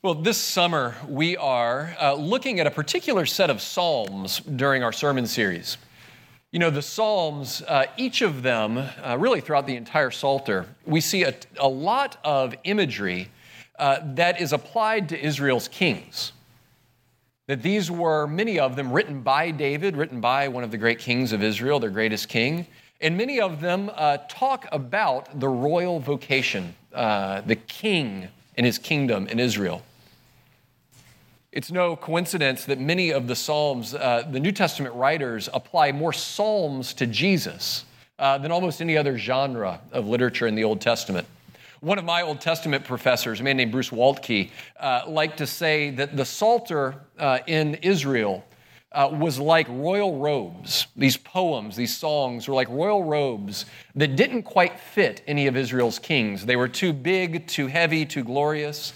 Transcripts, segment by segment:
Well, this summer we are uh, looking at a particular set of Psalms during our sermon series. You know, the Psalms, uh, each of them, uh, really throughout the entire Psalter, we see a, a lot of imagery uh, that is applied to Israel's kings. That these were, many of them, written by David, written by one of the great kings of Israel, their greatest king. And many of them uh, talk about the royal vocation, uh, the king and his kingdom in Israel. It's no coincidence that many of the Psalms, uh, the New Testament writers apply more Psalms to Jesus uh, than almost any other genre of literature in the Old Testament. One of my Old Testament professors, a man named Bruce Waltke, uh, liked to say that the Psalter uh, in Israel uh, was like royal robes. These poems, these songs were like royal robes that didn't quite fit any of Israel's kings. They were too big, too heavy, too glorious.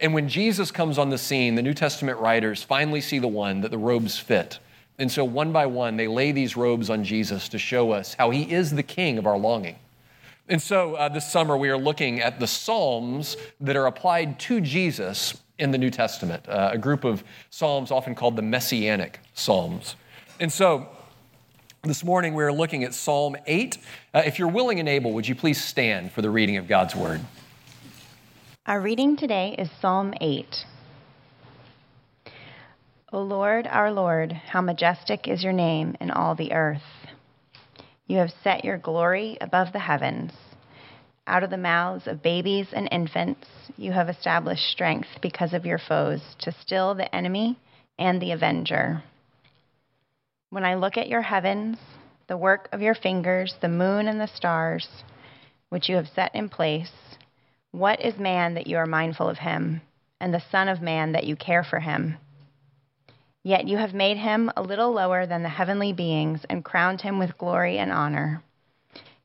And when Jesus comes on the scene, the New Testament writers finally see the one that the robes fit. And so, one by one, they lay these robes on Jesus to show us how he is the king of our longing. And so, uh, this summer, we are looking at the Psalms that are applied to Jesus in the New Testament, uh, a group of Psalms often called the Messianic Psalms. And so, this morning, we're looking at Psalm 8. Uh, if you're willing and able, would you please stand for the reading of God's word? Our reading today is Psalm 8. O Lord, our Lord, how majestic is your name in all the earth. You have set your glory above the heavens. Out of the mouths of babies and infants, you have established strength because of your foes to still the enemy and the avenger. When I look at your heavens, the work of your fingers, the moon and the stars, which you have set in place, what is man that you are mindful of him, and the Son of Man that you care for him? Yet you have made him a little lower than the heavenly beings and crowned him with glory and honor.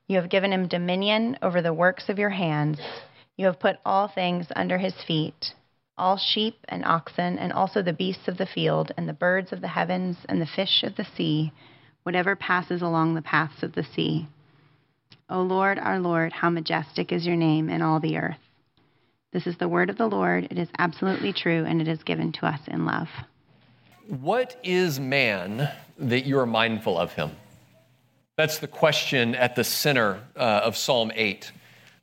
You have given him dominion over the works of your hands. You have put all things under his feet all sheep and oxen, and also the beasts of the field, and the birds of the heavens, and the fish of the sea, whatever passes along the paths of the sea. O Lord, our Lord, how majestic is your name in all the earth. This is the word of the Lord. It is absolutely true, and it is given to us in love. What is man that you are mindful of him? That's the question at the center uh, of Psalm 8.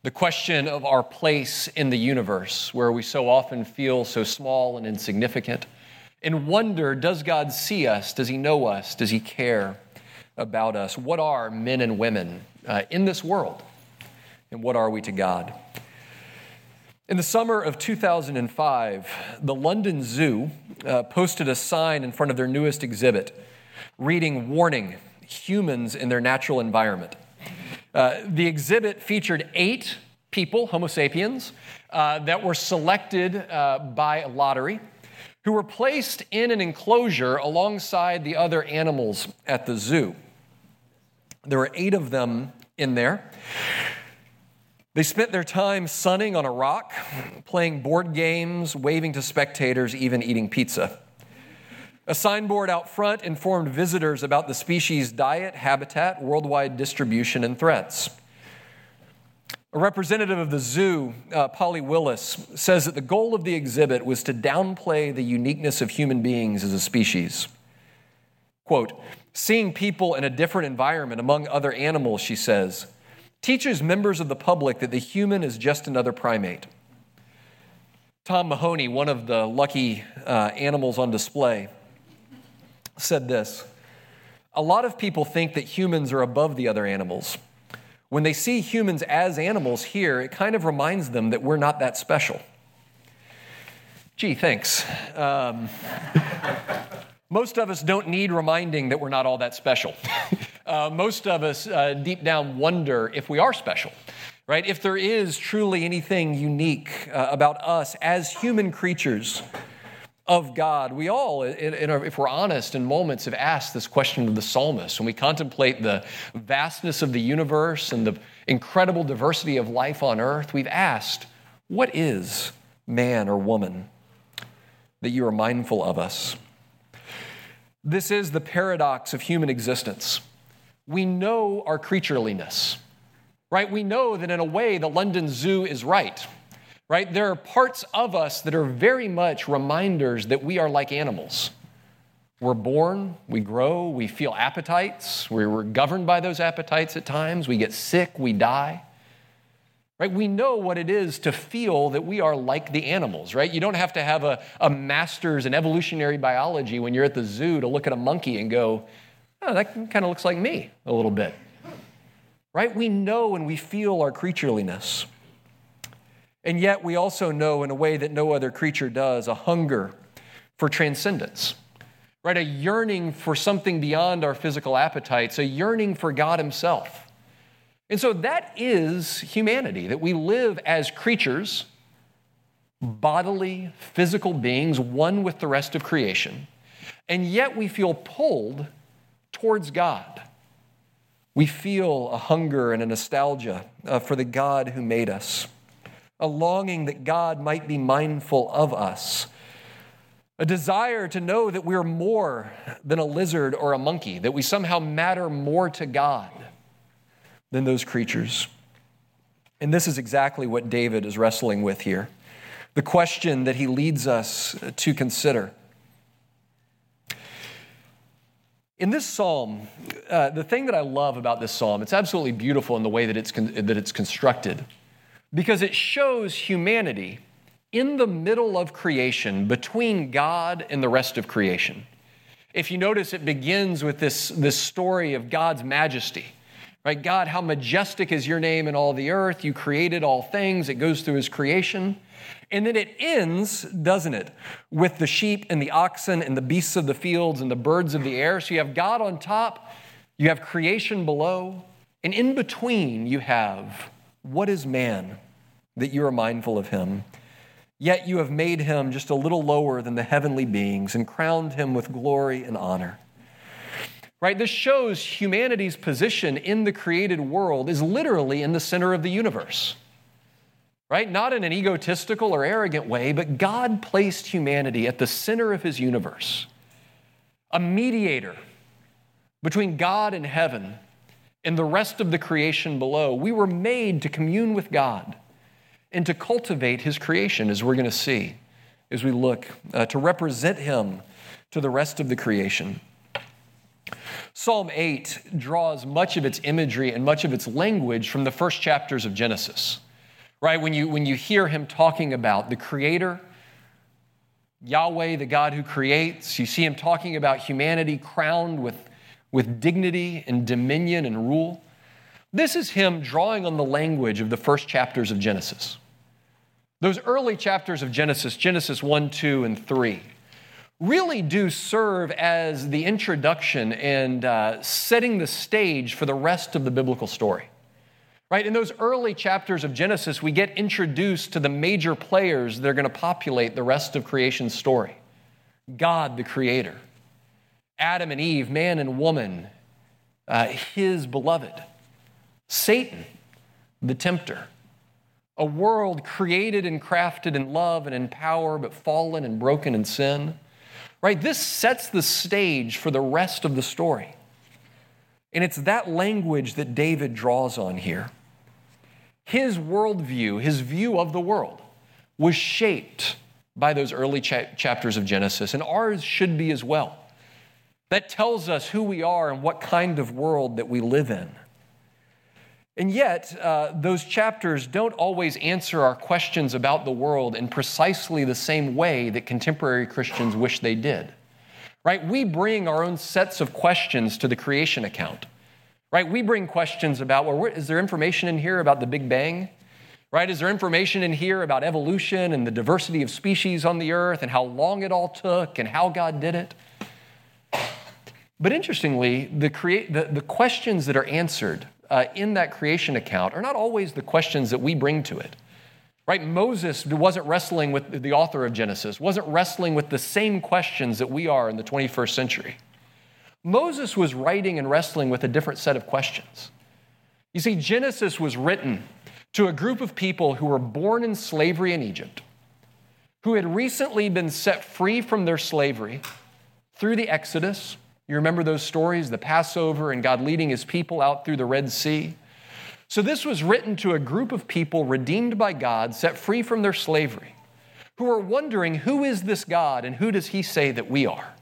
The question of our place in the universe, where we so often feel so small and insignificant, and wonder does God see us? Does He know us? Does He care about us? What are men and women uh, in this world? And what are we to God? In the summer of 2005, the London Zoo uh, posted a sign in front of their newest exhibit reading Warning Humans in Their Natural Environment. Uh, the exhibit featured eight people, Homo sapiens, uh, that were selected uh, by lottery, who were placed in an enclosure alongside the other animals at the zoo. There were eight of them in there. They spent their time sunning on a rock, playing board games, waving to spectators, even eating pizza. A signboard out front informed visitors about the species' diet, habitat, worldwide distribution, and threats. A representative of the zoo, uh, Polly Willis, says that the goal of the exhibit was to downplay the uniqueness of human beings as a species. Quote, seeing people in a different environment among other animals, she says, teaches members of the public that the human is just another primate. Tom Mahoney, one of the lucky uh, animals on display, said this A lot of people think that humans are above the other animals. When they see humans as animals here, it kind of reminds them that we're not that special. Gee, thanks. Um, most of us don't need reminding that we're not all that special. uh, most of us uh, deep down wonder if we are special, right? If there is truly anything unique uh, about us as human creatures of God. We all, in, in our, if we're honest, in moments have asked this question of the psalmist. When we contemplate the vastness of the universe and the incredible diversity of life on earth, we've asked, what is man or woman that you are mindful of us? This is the paradox of human existence. We know our creatureliness, right? We know that in a way the London Zoo is right right? There are parts of us that are very much reminders that we are like animals. We're born, we grow, we feel appetites, we're governed by those appetites at times, we get sick, we die. Right? We know what it is to feel that we are like the animals, right? You don't have to have a, a master's in evolutionary biology when you're at the zoo to look at a monkey and go, oh, that kind of looks like me a little bit. Right? We know and we feel our creatureliness. And yet, we also know in a way that no other creature does a hunger for transcendence, right? A yearning for something beyond our physical appetites, a yearning for God Himself. And so that is humanity, that we live as creatures, bodily, physical beings, one with the rest of creation, and yet we feel pulled towards God. We feel a hunger and a nostalgia uh, for the God who made us a longing that God might be mindful of us, a desire to know that we're more than a lizard or a monkey, that we somehow matter more to God than those creatures. And this is exactly what David is wrestling with here. The question that he leads us to consider. In this psalm, uh, the thing that I love about this psalm, it's absolutely beautiful in the way that it's, con- that it's constructed because it shows humanity in the middle of creation, between God and the rest of creation. If you notice, it begins with this, this story of God's majesty. Right? God, how majestic is your name in all the earth. You created all things. It goes through his creation. And then it ends, doesn't it, with the sheep and the oxen and the beasts of the fields and the birds of the air. So you have God on top, you have creation below, and in between you have what is man that you are mindful of him? Yet you have made him just a little lower than the heavenly beings and crowned him with glory and honor. Right? This shows humanity's position in the created world is literally in the center of the universe. Right? Not in an egotistical or arrogant way, but God placed humanity at the center of his universe. A mediator between God and heaven and the rest of the creation below. We were made to commune with God and to cultivate his creation, as we're going to see as we look uh, to represent him to the rest of the creation. Psalm 8 draws much of its imagery and much of its language from the first chapters of Genesis. Right? When you, when you hear him talking about the Creator, Yahweh, the God who creates, you see him talking about humanity crowned with with dignity and dominion and rule. This is him drawing on the language of the first chapters of Genesis. Those early chapters of Genesis, Genesis 1, 2, and 3, really do serve as the introduction and uh, setting the stage for the rest of the biblical story. Right? In those early chapters of Genesis, we get introduced to the major players that are going to populate the rest of creation's story God, the Creator. Adam and Eve, man and woman, uh, his beloved. Satan, the tempter. A world created and crafted in love and in power, but fallen and broken in sin. Right? This sets the stage for the rest of the story. And it's that language that David draws on here. His worldview, his view of the world, was shaped by those early cha- chapters of Genesis, and ours should be as well that tells us who we are and what kind of world that we live in. And yet, uh, those chapters don't always answer our questions about the world in precisely the same way that contemporary Christians wish they did. Right? We bring our own sets of questions to the creation account. Right? We bring questions about, well, is there information in here about the Big Bang? Right? Is there information in here about evolution and the diversity of species on the earth and how long it all took and how God did it? But interestingly, the, the, the questions that are answered uh, in that creation account are not always the questions that we bring to it. Right? Moses wasn't wrestling with the author of Genesis, wasn't wrestling with the same questions that we are in the 21st century. Moses was writing and wrestling with a different set of questions. You see, Genesis was written to a group of people who were born in slavery in Egypt, who had recently been set free from their slavery through the Exodus. You remember those stories, the Passover and God leading his people out through the Red Sea. So, this was written to a group of people redeemed by God, set free from their slavery, who are wondering who is this God and who does he say that we are?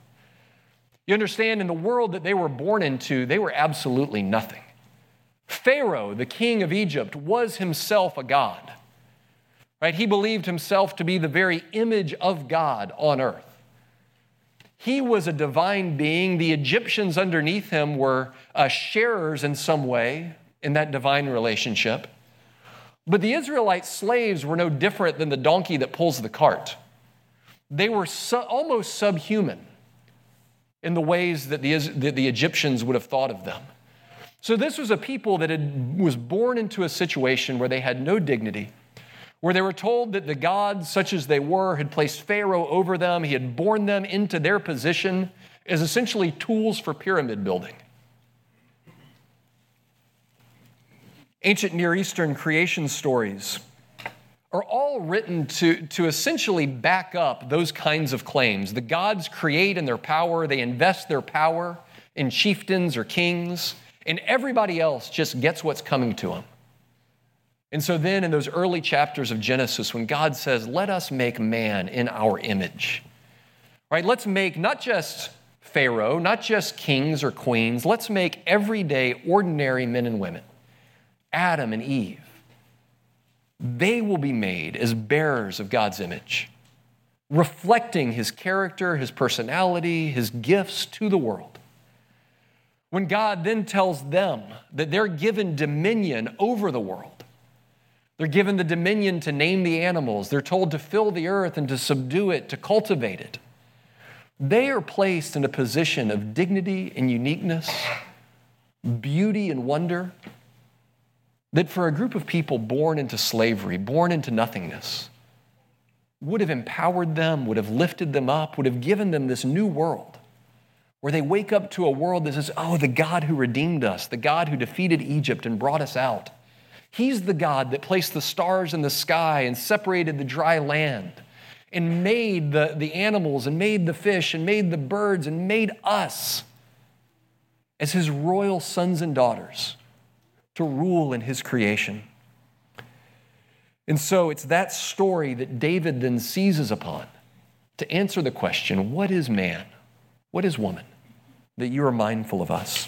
You understand, in the world that they were born into, they were absolutely nothing. Pharaoh, the king of Egypt, was himself a god. Right? He believed himself to be the very image of God on earth. He was a divine being. The Egyptians underneath him were uh, sharers in some way in that divine relationship. But the Israelite slaves were no different than the donkey that pulls the cart. They were su- almost subhuman in the ways that the, that the Egyptians would have thought of them. So, this was a people that had, was born into a situation where they had no dignity, where they were told that the gods, such as they were, had placed Pharaoh over them. He had born them into their position as essentially tools for pyramid building. Ancient Near Eastern creation stories are all written to, to essentially back up those kinds of claims. The gods create in their power, they invest their power in chieftains or kings, and everybody else just gets what's coming to them. And so then, in those early chapters of Genesis, when God says, Let us make man in our image, right? Let's make not just Pharaoh, not just kings or queens, let's make everyday, ordinary men and women, Adam and Eve they will be made as bearers of God's image, reflecting his character, his personality, his gifts to the world. When God then tells them that they're given dominion over the world, they're given the dominion to name the animals, they're told to fill the earth and to subdue it, to cultivate it. They are placed in a position of dignity and uniqueness, beauty and wonder that for a group of people born into slavery, born into nothingness, would have empowered them, would have lifted them up, would have given them this new world where they wake up to a world that says, Oh, the God who redeemed us, the God who defeated Egypt and brought us out. He's the God that placed the stars in the sky and separated the dry land and made the, the animals and made the fish and made the birds and made us as his royal sons and daughters to rule in his creation. And so it's that story that David then seizes upon to answer the question what is man? What is woman? That you are mindful of us.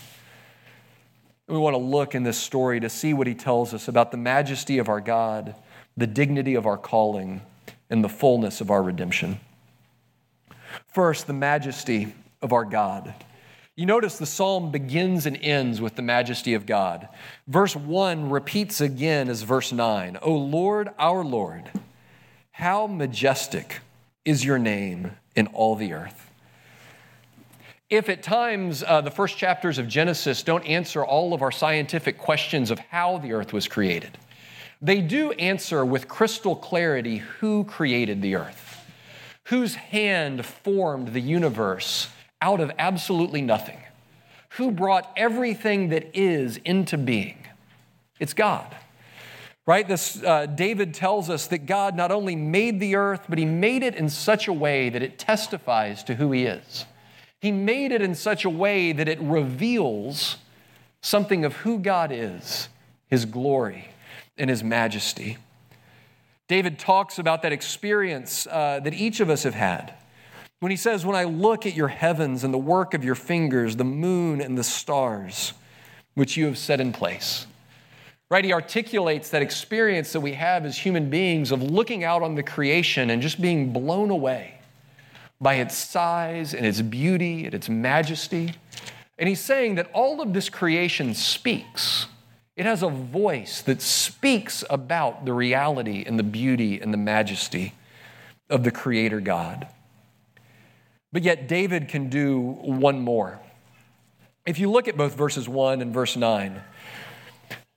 We want to look in this story to see what he tells us about the majesty of our God, the dignity of our calling, and the fullness of our redemption. First, the majesty of our God. You notice the psalm begins and ends with the majesty of God. Verse 1 repeats again as verse 9 O Lord, our Lord, how majestic is your name in all the earth. If at times uh, the first chapters of Genesis don't answer all of our scientific questions of how the earth was created, they do answer with crystal clarity who created the earth, whose hand formed the universe out of absolutely nothing. Who brought everything that is into being? It's God. Right? This uh, David tells us that God not only made the earth, but he made it in such a way that it testifies to who he is. He made it in such a way that it reveals something of who God is, his glory, and his majesty. David talks about that experience uh, that each of us have had when he says, When I look at your heavens and the work of your fingers, the moon and the stars, which you have set in place. Right? He articulates that experience that we have as human beings of looking out on the creation and just being blown away by its size and its beauty and its majesty. And he's saying that all of this creation speaks. It has a voice that speaks about the reality and the beauty and the majesty of the Creator God. But yet, David can do one more. if you look at both verses 1 and verse 9,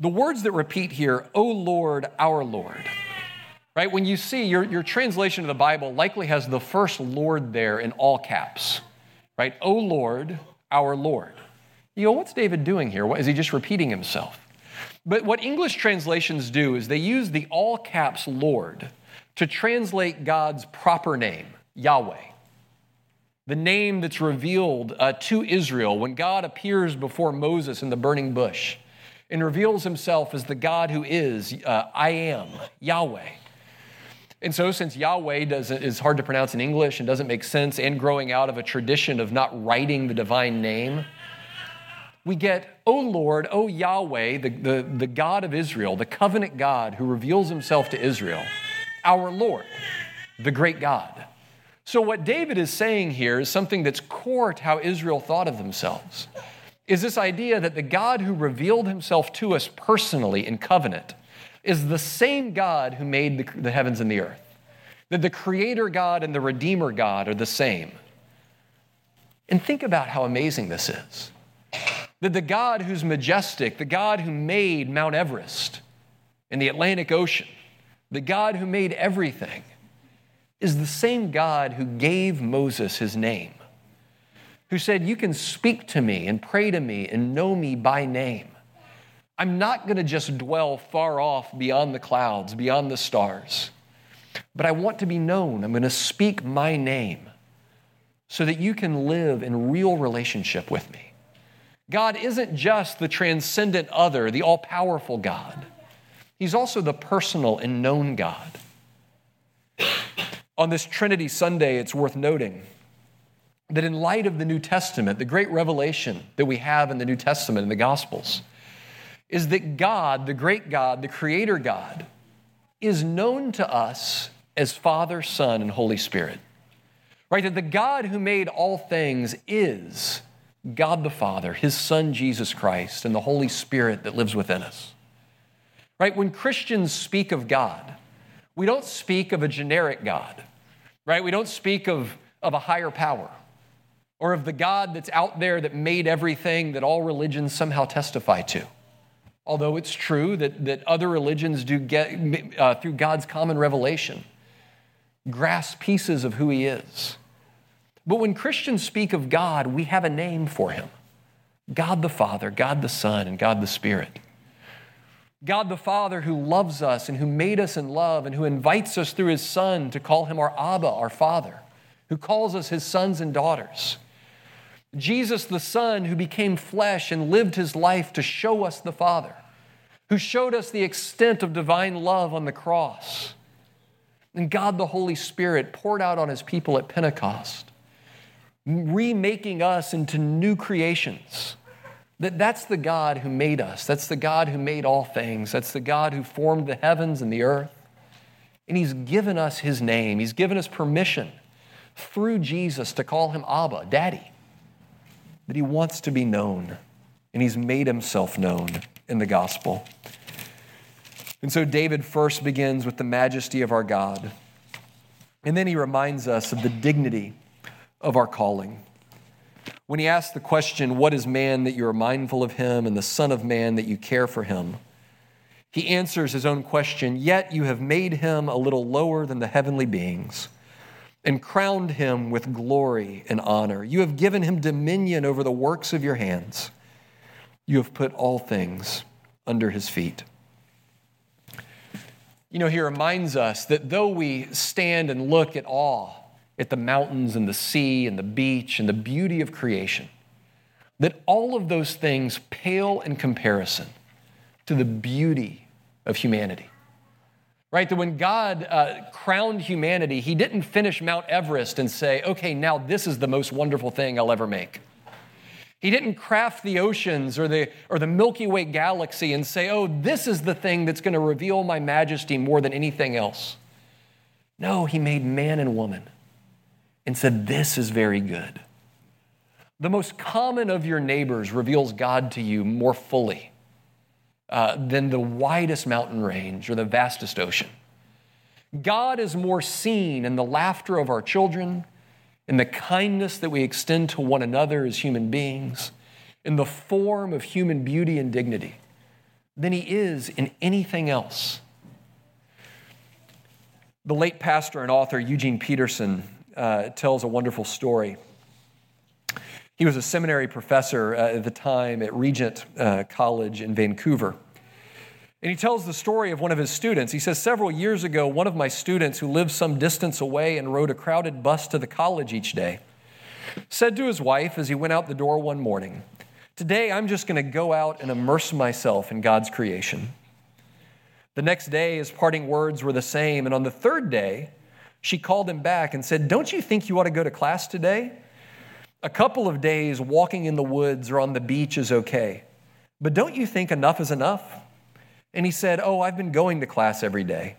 the words that repeat here, O Lord, our Lord, right? When you see your, your translation of the Bible likely has the first Lord there in all caps, right? O Lord, our Lord. You go, what's David doing here? What, is he just repeating himself? But what English translations do is they use the all caps Lord to translate God's proper name, Yahweh. The name that's revealed uh, to Israel when God appears before Moses in the burning bush and reveals himself as the God who is, uh, I am, Yahweh. And so, since Yahweh is hard to pronounce in English and doesn't make sense, and growing out of a tradition of not writing the divine name, we get, O Lord, O Yahweh, the, the, the God of Israel, the covenant God who reveals himself to Israel, our Lord, the great God. So, what David is saying here is something that's core to how Israel thought of themselves. Is this idea that the God who revealed himself to us personally in covenant is the same God who made the, the heavens and the earth. That the Creator God and the Redeemer God are the same. And think about how amazing this is. That the God who's majestic, the God who made Mount Everest and the Atlantic Ocean, the God who made everything, is the same God who gave Moses his name, who said, You can speak to me and pray to me and know me by name. I'm not going to just dwell far off beyond the clouds, beyond the stars, but I want to be known. I'm going to speak my name so that you can live in real relationship with me. God isn't just the transcendent other, the all powerful God. He's also the personal and known God. On this Trinity Sunday, it's worth noting that in light of the New Testament, the great revelation that we have in the New Testament in the Gospels, is that God, the great God, the Creator God, is known to us as Father, Son, and Holy Spirit. Right? That the God who made all things is God the Father, His Son Jesus Christ, and the Holy Spirit that lives within us. Right? When Christians speak of God, we don't speak of a generic God, right? We don't speak of, of a higher power or of the God that's out there that made everything that all religions somehow testify to. Although it's true that, that other religions do get, uh, through God's common revelation, grasp pieces of who He is. But when Christians speak of God, we have a name for Him God the Father, God the Son, and God the Spirit. God the Father who loves us and who made us in love and who invites us through His Son to call Him our Abba, our Father, who calls us His sons and daughters. Jesus, the Son, who became flesh and lived his life to show us the Father, who showed us the extent of divine love on the cross. And God, the Holy Spirit, poured out on his people at Pentecost, remaking us into new creations. That that's the God who made us. That's the God who made all things. That's the God who formed the heavens and the earth. And he's given us his name. He's given us permission through Jesus to call him Abba, Daddy that he wants to be known, and he's made himself known in the gospel. And so David first begins with the majesty of our God, and then he reminds us of the dignity of our calling. When he asks the question, What is man that you are mindful of him, and the Son of Man that you care for him? He answers his own question, Yet you have made him a little lower than the heavenly beings and crowned him with glory and honor. You have given him dominion over the works of your hands. You have put all things under his feet. You know, he reminds us that though we stand and look at awe at the mountains and the sea and the beach and the beauty of creation, that all of those things pale in comparison to the beauty of humanity right? That when God uh, crowned humanity, He didn't finish Mount Everest and say, okay, now this is the most wonderful thing I'll ever make. He didn't craft the oceans or the, or the Milky Way galaxy and say, oh, this is the thing that's going to reveal my majesty more than anything else. No, He made man and woman and said, this is very good. The most common of your neighbors reveals God to you more fully uh, than the widest mountain range or the vastest ocean. God is more seen in the laughter of our children, in the kindness that we extend to one another as human beings, in the form of human beauty and dignity than he is in anything else. The late pastor and author Eugene Peterson uh, tells a wonderful story. He was a seminary professor uh, at the time at Regent uh, College in Vancouver. And he tells the story of one of his students. He says, Several years ago, one of my students who lived some distance away and rode a crowded bus to the college each day said to his wife as he went out the door one morning, Today I'm just going to go out and immerse myself in God's creation. The next day, his parting words were the same. And on the third day, she called him back and said, Don't you think you ought to go to class today? A couple of days walking in the woods or on the beach is okay. But don't you think enough is enough? And he said, Oh, I've been going to class every day.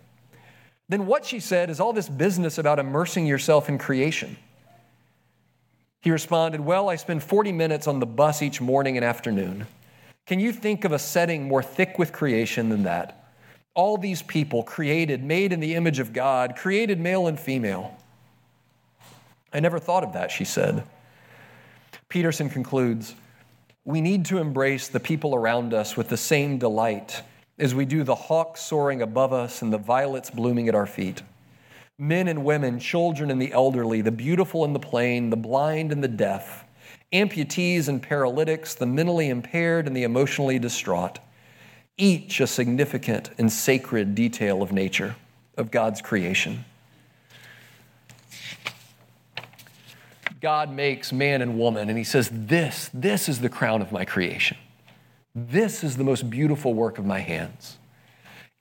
Then what she said is all this business about immersing yourself in creation. He responded, Well, I spend 40 minutes on the bus each morning and afternoon. Can you think of a setting more thick with creation than that? All these people created, made in the image of God, created male and female. I never thought of that, she said. Peterson concludes We need to embrace the people around us with the same delight as we do the hawks soaring above us and the violets blooming at our feet men and women, children and the elderly, the beautiful and the plain, the blind and the deaf, amputees and paralytics, the mentally impaired and the emotionally distraught, each a significant and sacred detail of nature, of God's creation. God makes man and woman, and He says, This, this is the crown of my creation. This is the most beautiful work of my hands.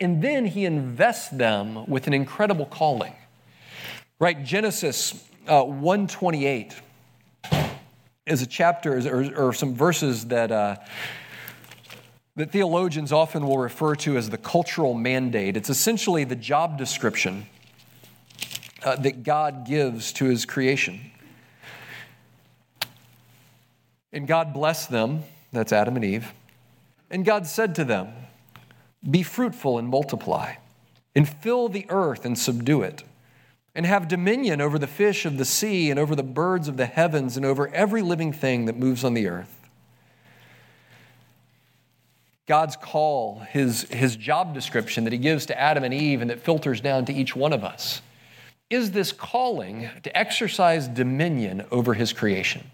And then He invests them with an incredible calling. Right? Genesis uh, 128 is a chapter or, or some verses that, uh, that theologians often will refer to as the cultural mandate. It's essentially the job description uh, that God gives to his creation. And God blessed them, that's Adam and Eve. And God said to them, Be fruitful and multiply, and fill the earth and subdue it and have dominion over the fish of the sea and over the birds of the heavens and over every living thing that moves on the earth. God's call, his, his job description that he gives to Adam and Eve and that filters down to each one of us, is this calling to exercise dominion over his creation.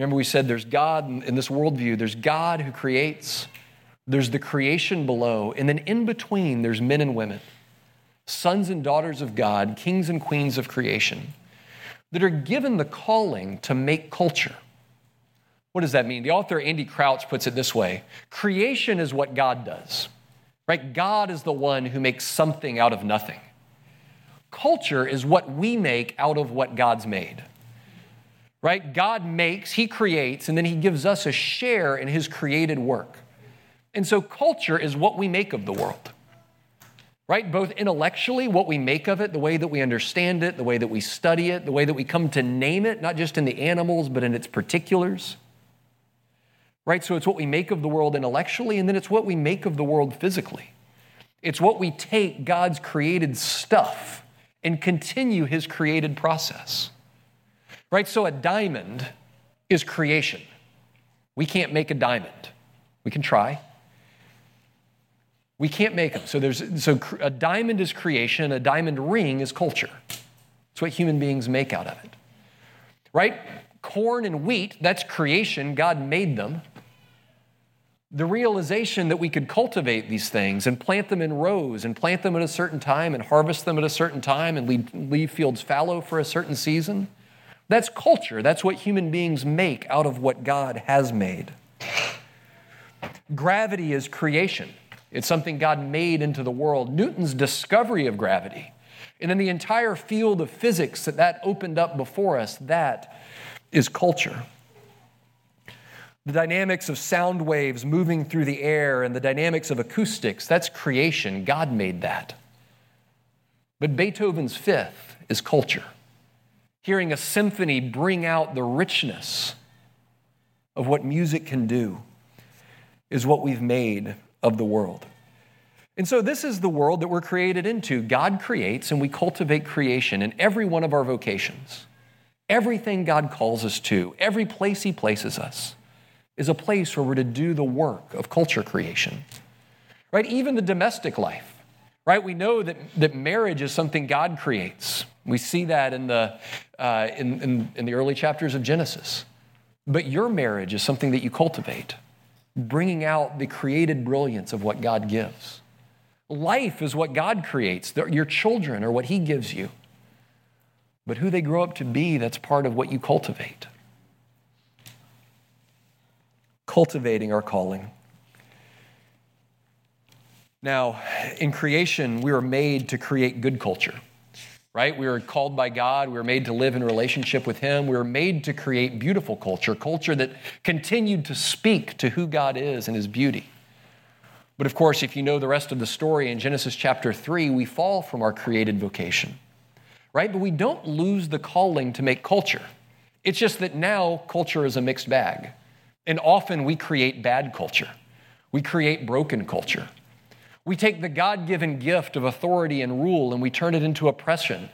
Remember, we said there's God in this worldview, there's God who creates, there's the creation below, and then in between, there's men and women sons and daughters of God, kings and queens of creation, that are given the calling to make culture. What does that mean? The author Andy Crouch puts it this way creation is what God does, right? God is the one who makes something out of nothing. Culture is what we make out of what God's made. Right? God makes, He creates, and then He gives us a share in His created work. And so culture is what we make of the world right? Both intellectually, what we make of it, the way that we understand it, the way that we study it, the way that we come to name it, not just in the animals, but in its particulars. Right? So it's what we make of the world intellectually, and then it's what we make of the world physically. It's what we take God's created stuff and continue his created process. Right? So a diamond is creation. We can't make a diamond. We can try. We can't make them. So there's so a diamond is creation, a diamond ring is culture. It's what human beings make out of it. Right? Corn and wheat, that's creation. God made them. The realization that we could cultivate these things and plant them in rows and plant them at a certain time and harvest them at a certain time and leave, leave fields fallow for a certain season. That's culture. That's what human beings make out of what God has made. Gravity is creation. It's something God made into the world. Newton's discovery of gravity, and then the entire field of physics that that opened up before us, that is culture. The dynamics of sound waves moving through the air and the dynamics of acoustics, that's creation. God made that. But Beethoven's fifth is culture. Hearing a symphony bring out the richness of what music can do is what we've made of the world. And so, this is the world that we're created into. God creates, and we cultivate creation in every one of our vocations. Everything God calls us to, every place He places us, is a place where we're to do the work of culture creation. Right? Even the domestic life. Right? We know that, that marriage is something God creates. We see that in the, uh, in, in, in the early chapters of Genesis. But your marriage is something that you cultivate, bringing out the created brilliance of what God gives. Life is what God creates, your children are what He gives you. But who they grow up to be, that's part of what you cultivate. Cultivating our calling. Now, in creation, we were made to create good culture right? We were called by God. We were made to live in relationship with Him. We were made to create beautiful culture, culture that continued to speak to who God is and His beauty. But of course, if you know the rest of the story in Genesis chapter 3, we fall from our created vocation, right? But we don't lose the calling to make culture. It's just that now culture is a mixed bag. And often we create bad culture, we create broken culture. We take the God given gift of authority and rule and we turn it into oppression.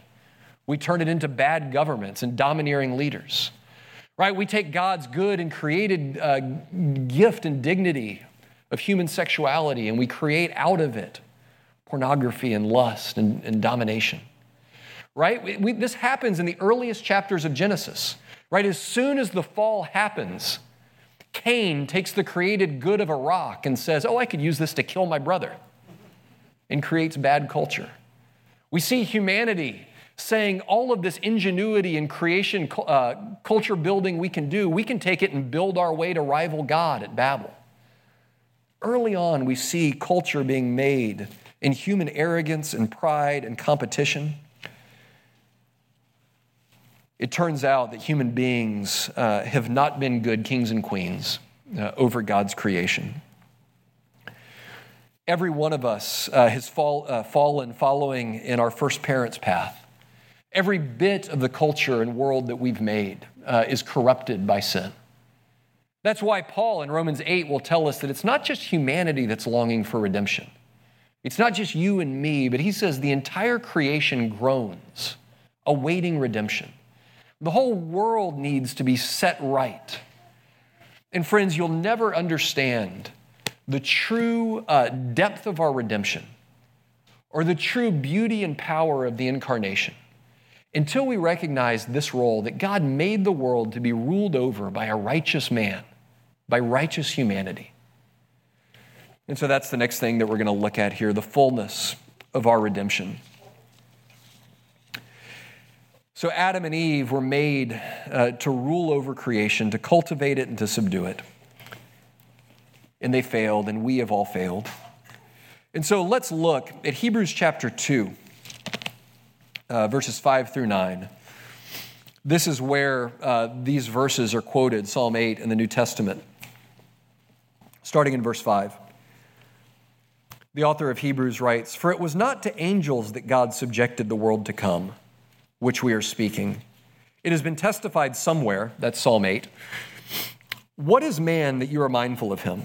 We turn it into bad governments and domineering leaders. Right? We take God's good and created uh, gift and dignity of human sexuality and we create out of it pornography and lust and, and domination. Right? We, we, this happens in the earliest chapters of Genesis. Right? As soon as the fall happens, Cain takes the created good of a rock and says, Oh, I could use this to kill my brother and creates bad culture. We see humanity saying all of this ingenuity and creation uh, culture building we can do, we can take it and build our way to rival God at Babel. Early on, we see culture being made in human arrogance and pride and competition. It turns out that human beings uh, have not been good kings and queens uh, over God's creation. Every one of us uh, has fall, uh, fallen following in our first parents' path. Every bit of the culture and world that we've made uh, is corrupted by sin. That's why Paul in Romans 8 will tell us that it's not just humanity that's longing for redemption. It's not just you and me, but he says the entire creation groans, awaiting redemption. The whole world needs to be set right. And friends, you'll never understand the true uh, depth of our redemption or the true beauty and power of the incarnation until we recognize this role that God made the world to be ruled over by a righteous man, by righteous humanity. And so that's the next thing that we're going to look at here the fullness of our redemption. So, Adam and Eve were made uh, to rule over creation, to cultivate it, and to subdue it and they failed, and we have all failed. And so let's look at Hebrews chapter 2, uh, verses 5 through 9. This is where uh, these verses are quoted, Psalm 8 in the New Testament, starting in verse 5. The author of Hebrews writes For it was not to angels that God subjected the world to come, which we are speaking. It has been testified somewhere, that's Psalm 8. What is man that you are mindful of him?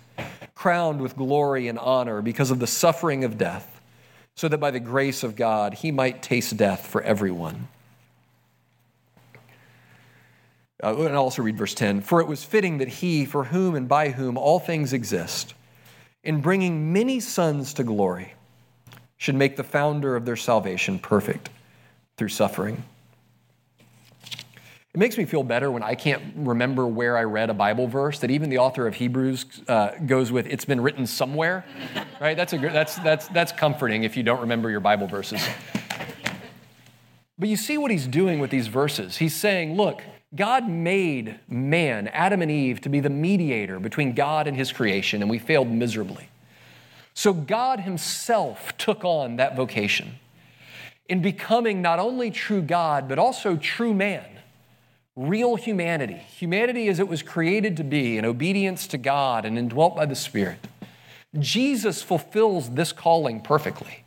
crowned with glory and honor because of the suffering of death, so that by the grace of God he might taste death for everyone. Uh, and I'll also read verse 10 For it was fitting that he, for whom and by whom all things exist, in bringing many sons to glory, should make the founder of their salvation perfect through suffering. It makes me feel better when I can't remember where I read a Bible verse that even the author of Hebrews uh, goes with, it's been written somewhere, right? That's, a, that's, that's, that's comforting if you don't remember your Bible verses. But you see what he's doing with these verses. He's saying, look, God made man, Adam and Eve, to be the mediator between God and his creation, and we failed miserably. So God himself took on that vocation in becoming not only true God, but also true man real humanity, humanity as it was created to be in obedience to God and indwelt by the Spirit. Jesus fulfills this calling perfectly.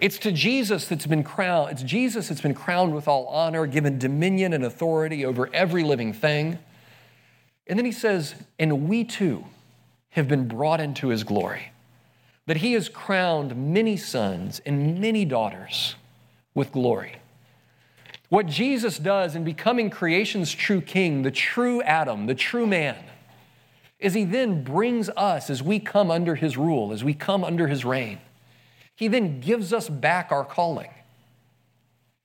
It's to Jesus that's been crowned, it's Jesus that's been crowned with all honor, given dominion and authority over every living thing. And then he says, and we too have been brought into his glory, that he has crowned many sons and many daughters with glory. What Jesus does in becoming creation's true king, the true Adam, the true man, is he then brings us as we come under his rule, as we come under his reign he then gives us back our calling.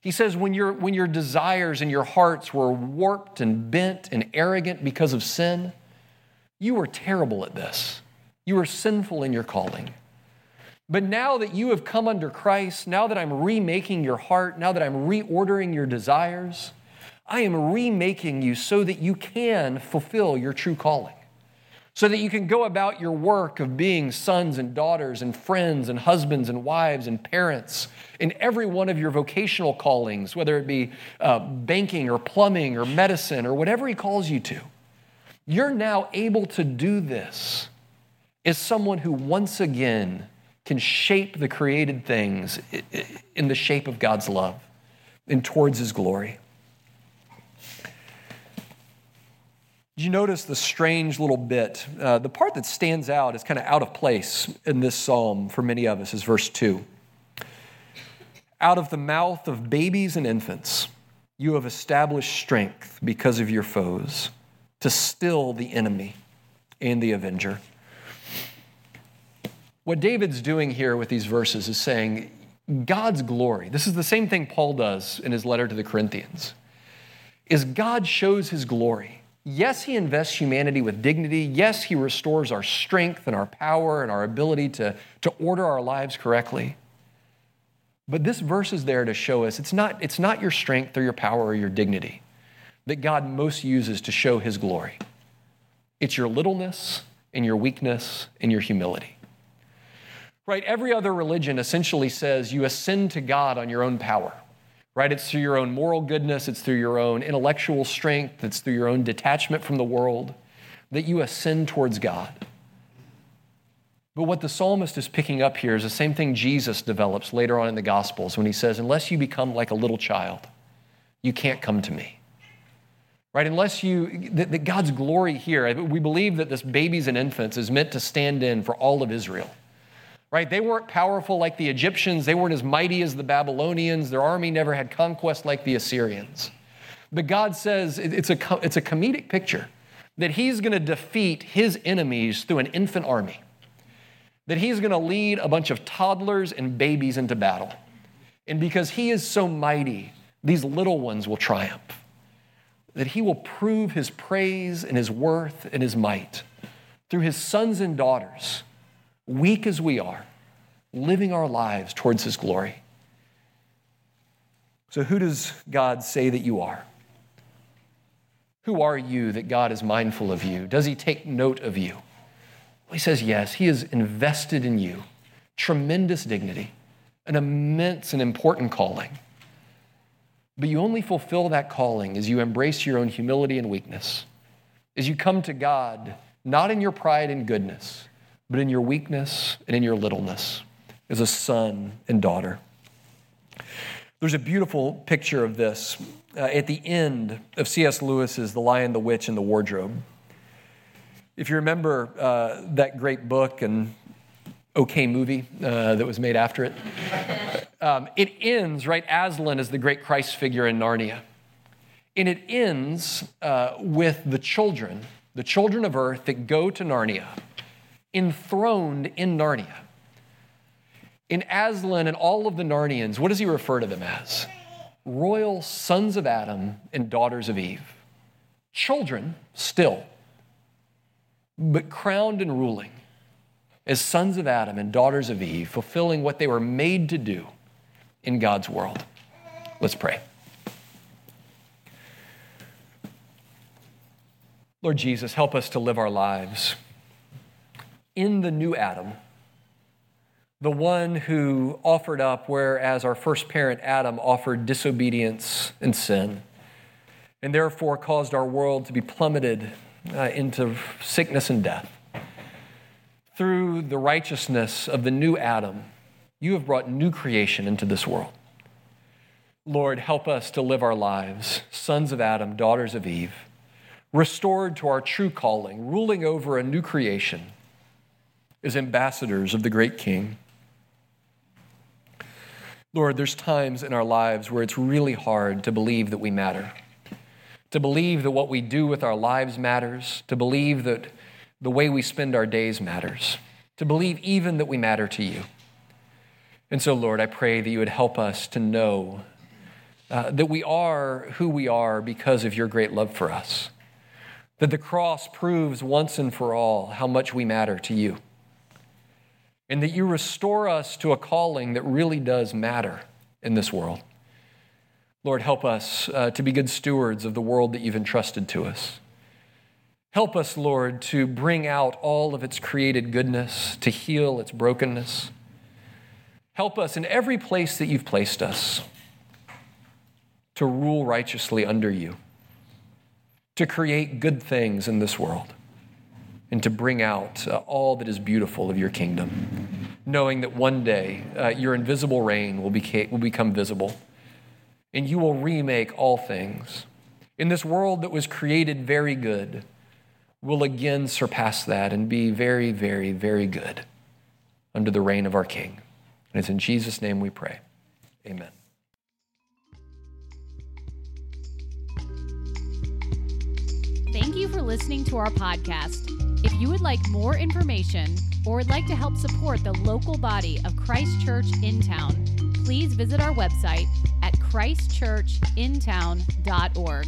He says, when, your when your desires and your hearts were warped and bent and arrogant because of sin, you were terrible at this. You were sinful in your calling. But now that you have come under Christ, now that I'm remaking your heart, now that I'm reordering your desires, I am remaking you so that you can fulfill your true calling so that you can go about your work of being sons and daughters and friends and husbands and wives and parents in every one of your vocational callings, whether it be uh, banking or plumbing or medicine or whatever He calls you to. You're now able to do this as someone who once again can shape the created things in the shape of God's love and towards His glory. Did you notice the strange little bit? Uh, the part that stands out is kind of out of place in this psalm for many of us is verse 2. Out of the mouth of babies and infants, you have established strength because of your foes to still the enemy and the avenger. What David's doing here with these verses is saying, God's glory, this is the same thing Paul does in his letter to the Corinthians, is God shows his glory Yes, He invests humanity with dignity. Yes, He restores our strength and our power and our ability to, to order our lives correctly. But this verse is there to show us it's not, it's not your strength or your power or your dignity that God most uses to show His glory. It's your littleness and your weakness and your humility. Right? Every other religion essentially says you ascend to God on your own power right? It's through your own moral goodness, it's through your own intellectual strength, it's through your own detachment from the world that you ascend towards God. But what the psalmist is picking up here is the same thing Jesus develops later on in the Gospels when he says, Unless you become like a little child, you can't come to me. Right? Unless you, that, that God's glory here, we believe that this babies and infants is meant to stand in for all of Israel right? They weren't powerful like the Egyptians, they weren't as mighty as the Babylonians, their army never had conquest like the Assyrians. But God says it's a, it's a comedic picture that He's going to defeat His enemies through an infant army, that He's going to lead a bunch of toddlers and babies into battle. And because He is so mighty, these little ones will triumph. That He will prove His praise and His worth and His might through His sons and daughters weak as we are, living our lives towards His glory. So, who does God say that you are? Who are you that God is mindful of you? Does He take note of you? Well, he says, yes, He has invested in you tremendous dignity, an immense and important calling. But you only fulfill that calling as you embrace your own humility and weakness, as you come to God, not in your pride and goodness, but in your weakness and in your littleness as a son and daughter. There's a beautiful picture of this uh, at the end of C.S. Lewis's The Lion, the Witch, and the Wardrobe. If you remember uh, that great book and okay movie uh, that was made after it, um, it ends, right? Aslan is the great Christ figure in Narnia. And it ends uh, with the children, the children of earth that go to Narnia enthroned in Narnia. In Aslan and all of the Narnians, what does he refer to them as? Royal sons of Adam and daughters of Eve. Children still, but crowned and ruling as sons of Adam and daughters of Eve, fulfilling what they were made to do in God's world. Let's pray. Lord Jesus, help us to live our lives in the new Adam, the one who offered up, whereas our first parent Adam offered disobedience and sin, and therefore caused our world to be plummeted uh, into sickness and death. through the righteousness of the new Adam, you have brought new creation into this world. Lord, help us to live our lives, sons of Adam, daughters of Eve, restored to our true calling, ruling over a new creation as ambassadors of the great King. Lord, there's times in our lives where it's really hard to believe that we matter, to believe that what we do with our lives matters, to believe that the way we spend our days matters, to believe even that we matter to you. And so, Lord, I pray that you would help us to know uh, that we are who we are because of your great love for us, that the cross proves once and for all how much we matter to you and that you restore us to a calling that really does matter in this world. Lord, help us uh, to be good stewards of the world that you've entrusted to us. Help us, Lord, to bring out all of its created goodness, to heal its brokenness. Help us in every place that you've placed us to rule righteously under you, to create good things in this world and to bring out uh, all that is beautiful of your kingdom, knowing that one day uh, your invisible reign will, beca- will become visible and you will remake all things. In this world that was created very good, will again surpass that and be very, very, very good under the reign of our King. And it's in Jesus' name we pray. Amen. Thank you for listening to our podcast. You would like more information or would like to help support the local body of Christ Church in town, please visit our website at christchurchintown.org.